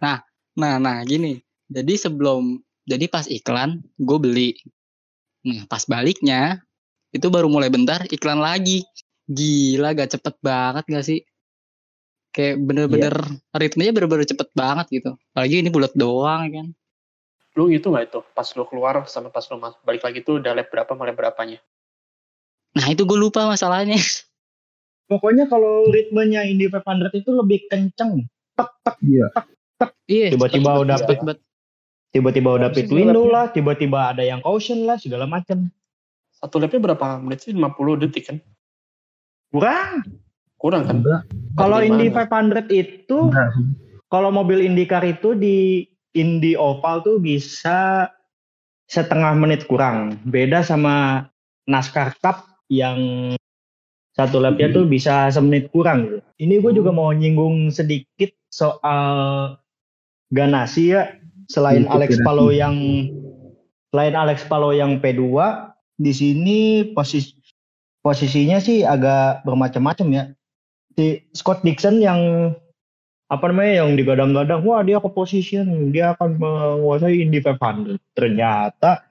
Nah, nah, nah gini. Jadi sebelum jadi pas iklan gue beli. Nah pas baliknya itu baru mulai bentar iklan lagi. Gila gak cepet banget gak sih? Kayak bener-bener ritmenya bener-bener cepet banget gitu. Apalagi ini bulat doang kan. Lu itu nggak itu pas lu keluar sama pas lu balik lagi tuh udah lap berapa sama lap berapanya? Nah itu gue lupa masalahnya. [laughs] pokoknya kalau ritmenya Indy 500 itu lebih kenceng Iya. Iya. Tiba-tiba udah cepet pit- tiba-tiba udah pit window lah tiba-tiba ada yang caution lah segala macam Satu lapnya berapa menit sih? 50 detik kan? kurang Kurang kan? Kalau? Indy 500 itu kalau mobil IndyCar itu di Indy Oval tuh bisa setengah menit kurang. Beda sama NASCAR Cup yang satu lapnya tuh bisa semenit kurang gitu. Ini gue juga mau nyinggung sedikit soal Ganassi ya. Selain Alex. Palou yang selain Alex Palou yang P2 di sini posisi posisinya sih agak bermacam-macam ya si Scott Dixon yang apa namanya yang digadang-gadang wah dia ke position dia akan menguasai Indy 500 ternyata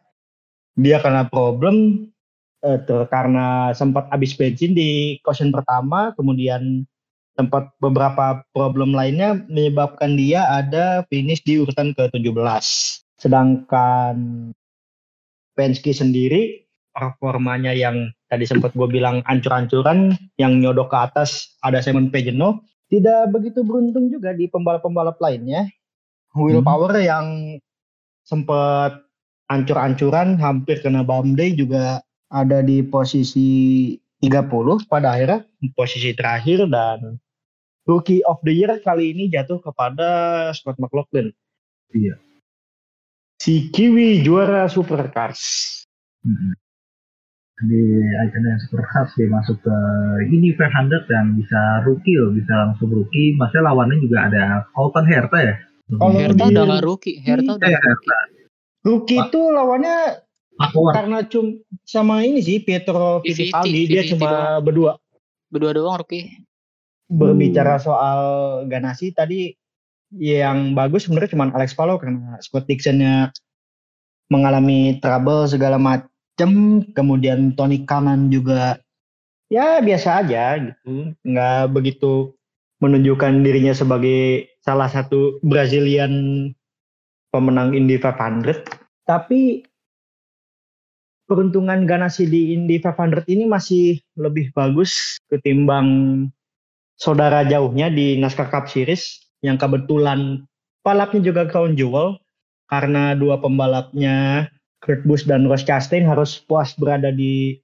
dia karena problem eh, karena sempat habis bensin di caution pertama kemudian sempat beberapa problem lainnya menyebabkan dia ada finish di urutan ke-17 sedangkan Penske sendiri performanya yang tadi sempat gue bilang ancur-ancuran yang nyodok ke atas ada Simon Pageno tidak begitu beruntung juga di pembalap-pembalap lainnya. Willpower yang sempat ancur-ancuran hampir kena bum day juga ada di posisi 30 pada akhirnya posisi terakhir dan rookie of the year kali ini jatuh kepada Scott McLaughlin Iya. si Kiwi juara supercars Mm-mm. Di ajang yang super khas dia masuk ke ini 500 dan bisa rookie loh, bisa langsung rookie. Maksudnya lawannya juga ada Colton Herta ya. Kalau Herta udah nggak rookie. Herta udah Eh, nggak rookie. Herta. rookie Pak. itu lawannya Award. karena cum sama ini sih Pietro Fittipaldi dia VVT cuma doang. berdua Berdua doang rookie. berbicara soal Ganassi tadi yang bagus sebenarnya cuma Alex Palou karena Scott Dixonnya mengalami trouble segala macam kemudian Tony Kanan juga ya biasa aja gitu nggak begitu menunjukkan dirinya sebagai salah satu Brazilian pemenang Indy 500 tapi peruntungan Ganassi di Indy 500 ini masih lebih bagus ketimbang saudara jauhnya di NASCAR Cup Series yang kebetulan balapnya juga crown jewel karena dua pembalapnya Kurt Busch dan Ross Chastain harus puas berada di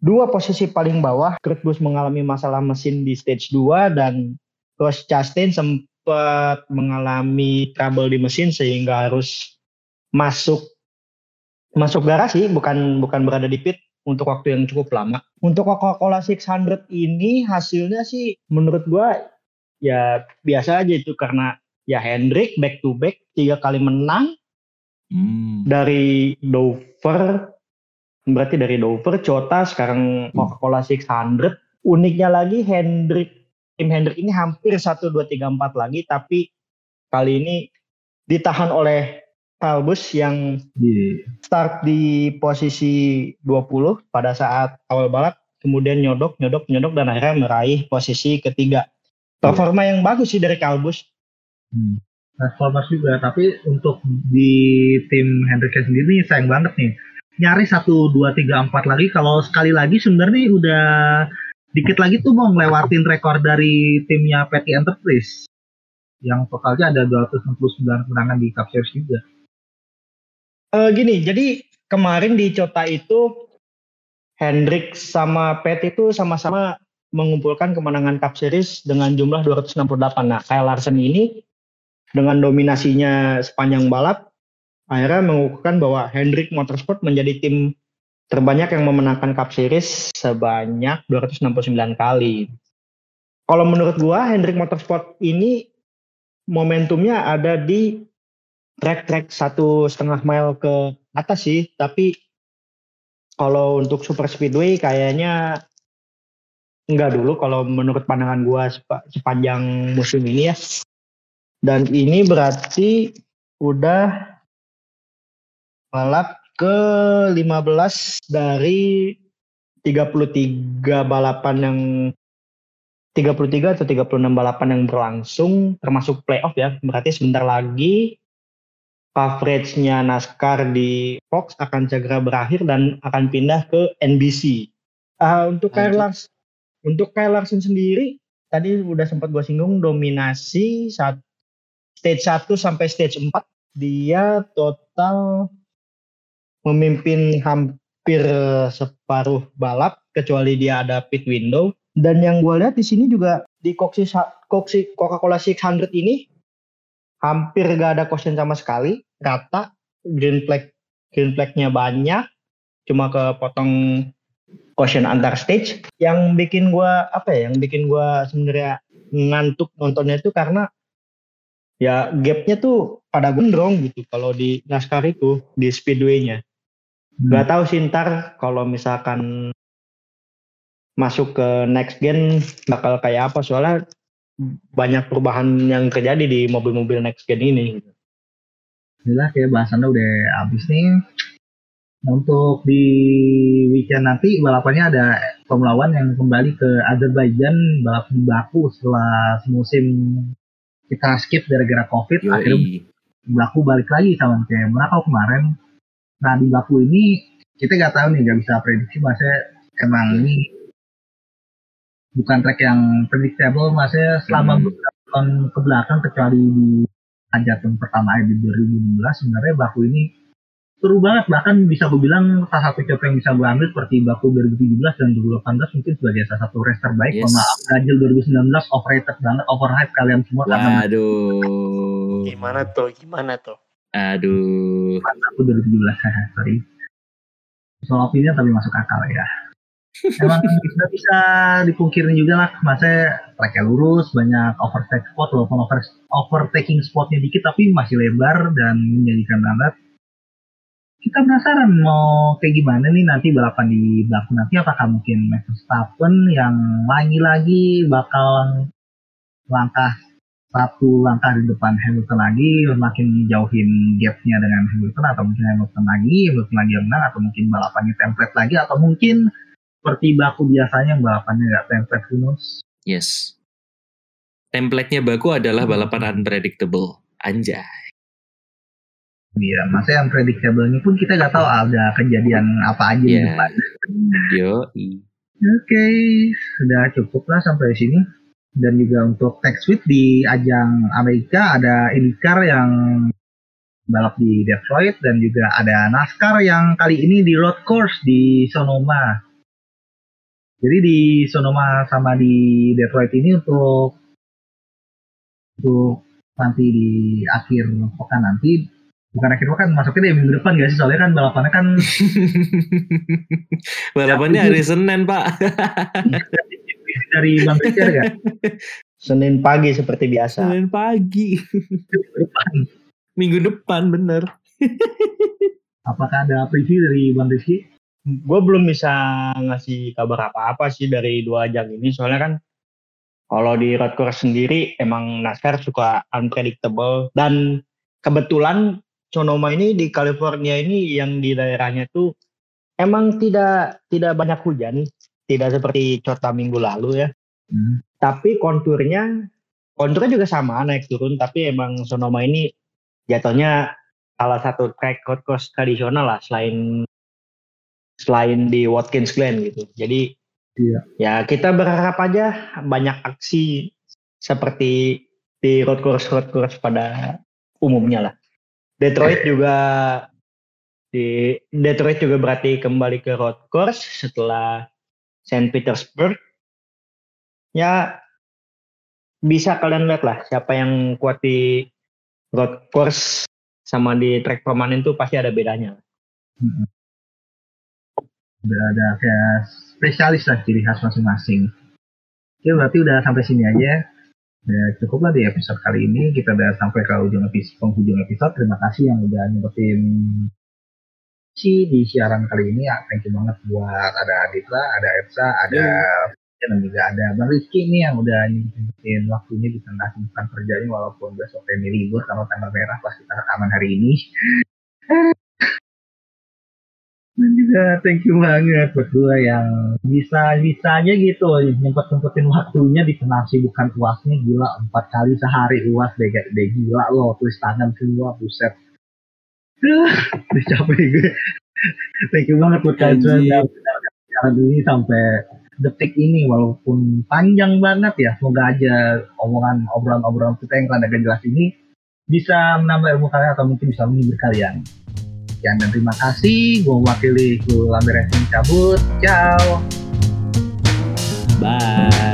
dua posisi paling bawah. Kurt Busch mengalami masalah mesin di stage 2 dan Ross Chastain sempat mengalami trouble di mesin sehingga harus masuk masuk garasi bukan bukan berada di pit untuk waktu yang cukup lama. Untuk Coca-Cola 600 ini hasilnya sih menurut gua ya biasa aja itu karena ya Hendrik back to back tiga kali menang Hmm. dari Dover berarti dari Dover Cota sekarang Coca-Cola 600 uniknya lagi Hendrik tim Hendrik ini hampir 1 2 3 4 lagi tapi kali ini ditahan oleh Talbus yang Di start di posisi 20 pada saat awal balap kemudian nyodok nyodok nyodok dan akhirnya meraih posisi ketiga performa yang bagus sih dari Kalbus hmm. Transformers juga, tapi untuk di tim Hendriknya sendiri sayang banget nih. Nyari 1, 2, 3, 4 lagi, kalau sekali lagi sebenarnya udah dikit lagi tuh mau ngelewatin rekor dari timnya Petty Enterprise. Yang totalnya ada 269 kemenangan di Cup Series juga. Eh, gini jadi kemarin di Cota itu Hendrik sama Pet itu sama-sama mengumpulkan kemenangan Cup Series dengan jumlah 268. Nah, Kyle Larson ini dengan dominasinya sepanjang balap akhirnya mengukuhkan bahwa Hendrik Motorsport menjadi tim terbanyak yang memenangkan Cup Series sebanyak 269 kali. Kalau menurut gua Hendrik Motorsport ini momentumnya ada di track-track satu setengah mile ke atas sih, tapi kalau untuk super speedway kayaknya enggak dulu kalau menurut pandangan gua sepa- sepanjang musim ini ya. Dan ini berarti udah balap ke 15 dari 33 balapan yang 33 atau 36 balapan yang berlangsung termasuk playoff ya. Berarti sebentar lagi coverage-nya NASCAR di Fox akan segera berakhir dan akan pindah ke NBC. Ah, untuk Kyle. Larson, untuk Kyle Larson sendiri tadi udah sempat gue singgung dominasi saat stage 1 sampai stage 4 dia total memimpin hampir separuh balap kecuali dia ada pit window dan yang gue lihat di sini juga di Coxi Coca-Cola 600 ini hampir gak ada caution sama sekali. Rata green flag green flagnya banyak. Cuma kepotong caution antar stage. Yang bikin gua apa ya yang bikin gua sebenarnya ngantuk nontonnya itu karena ya gapnya tuh pada gondrong gitu kalau di NASCAR itu di speedway-nya. Hmm. Gak tahu sih ntar kalau misalkan masuk ke next gen bakal kayak apa. Soalnya banyak perubahan yang terjadi di mobil-mobil next gen ini. Jelas ya bahasannya udah habis nih. Nah, Untuk di weekend nanti balapannya ada Formula One yang kembali ke Azerbaijan balap di Baku setelah semusim kita skip gara-gara COVID. Akhirnya Yoi. Baku balik lagi sama kayak Monaco kemarin. Nah di Baku ini kita nggak tahu nih nggak bisa prediksi maksudnya emang ini bukan track yang predictable maksudnya selama Hmm. beberapa tahun ke belakang kecuali di hajatan pertama di 2016 sebenarnya Baku ini seru banget bahkan bisa gue bilang salah satu contoh yang bisa gue ambil seperti Baku 2017 dan 2018 mungkin sebagai salah satu race terbaik Yes. mohon maaf Ganjil 2019 overrated banget overhype kalian semua karena Waduh. Gimana tuh? Gimana tuh? Aduh. aku 2017 [laughs] sorry soal opini tapi masuk akal ya emang nggak bisa dipungkiri juga lah masa tracknya lurus banyak overtake spot walaupun over, overtaking spotnya dikit tapi masih lebar dan menjadikan banget kita penasaran mau kayak gimana nih nanti balapan di Baku nanti apakah mungkin Max Verstappen yang lagi-lagi bakal langkah satu langkah di depan Hamilton lagi makin jauhin gapnya dengan Hamilton atau mungkin Hamilton lagi Hamilton lagi yang menang atau mungkin balapannya template lagi atau mungkin seperti Baku biasanya balapannya nggak template knows Yes. Template-nya Baku adalah balapan unpredictable. Anjay. Iya, masa yang predictable ini pun kita nggak tahu ada kejadian apa aja di Ya. depan. [laughs] Yoi. Oke, sudah cukup lah sampai sini. Dan juga untuk Tech Suite di ajang Amerika ada IndyCar yang balap di Detroit dan juga ada NASCAR yang kali ini di road course di Sonoma. Jadi di Sonoma sama di Detroit ini untuk untuk nanti di akhir pekan nanti bukan akhir pekan masuknya di minggu depan gak sih soalnya kan balapannya kan [laughs] Balapannya hari Senin, Pak. [laughs] dari Bang Rizky ada nggak? Senin pagi seperti biasa. Senin pagi. depan. Minggu depan, bener. Apakah ada preview dari Bang Rizky? Gue belum bisa ngasih kabar apa-apa sih dari dua ajang ini soalnya kan kalau di road course sendiri emang NASCAR suka unpredictable dan kebetulan Sonoma ini di California ini yang di daerahnya tuh emang tidak tidak banyak hujan, tidak seperti Kota minggu lalu ya. Hmm. Tapi konturnya konturnya juga sama naik turun tapi emang Sonoma ini jatuhnya salah satu track road course tradisional lah selain selain di Watkins Glen gitu. Jadi Iya. ya kita berharap aja banyak aksi seperti di road course road course pada umumnya lah. Detroit juga di Detroit juga berarti kembali ke road course setelah Saint Petersburg. Ya bisa kalian lihat lah siapa yang kuat di road course sama di track permanen tuh pasti ada bedanya. Udah ada kayak spesialis lah ciri khas masing-masing. Oke berarti udah sampai sini aja. Ya, cukup lah di episode kali ini. Kita udah sampai ke ujung episode, penghujung episode. Terima kasih yang udah nyempetin si di siaran kali ini. Ya, thank you banget buat ada Aditla, ada Epsa, ada dan juga ada Bang Rizky nih yang udah nyempetin waktunya di tengah kesibukan kerjanya walaupun besok ini libur karena tanggal merah pas kita rekaman hari ini. Dan juga thank you banget berdua yang bisa bisa aja gitu nyempet nyempetin waktunya di tengah sibukan uasnya. Gila empat kali sehari uas deh, deh gila loh tulis tangan semua buset. Duh, udah capek gue. Thank you banget buat kalian siaran ini sampai detik ini walaupun panjang banget ya. Semoga aja omongan obrolan-obrolan kita yang kalian agak jelas ini bisa menambah ilmu kalian atau mungkin bisa menghibur kalian sekian dan terima kasih. Gue mewakili Lamberesin cabut. Ciao. Bye.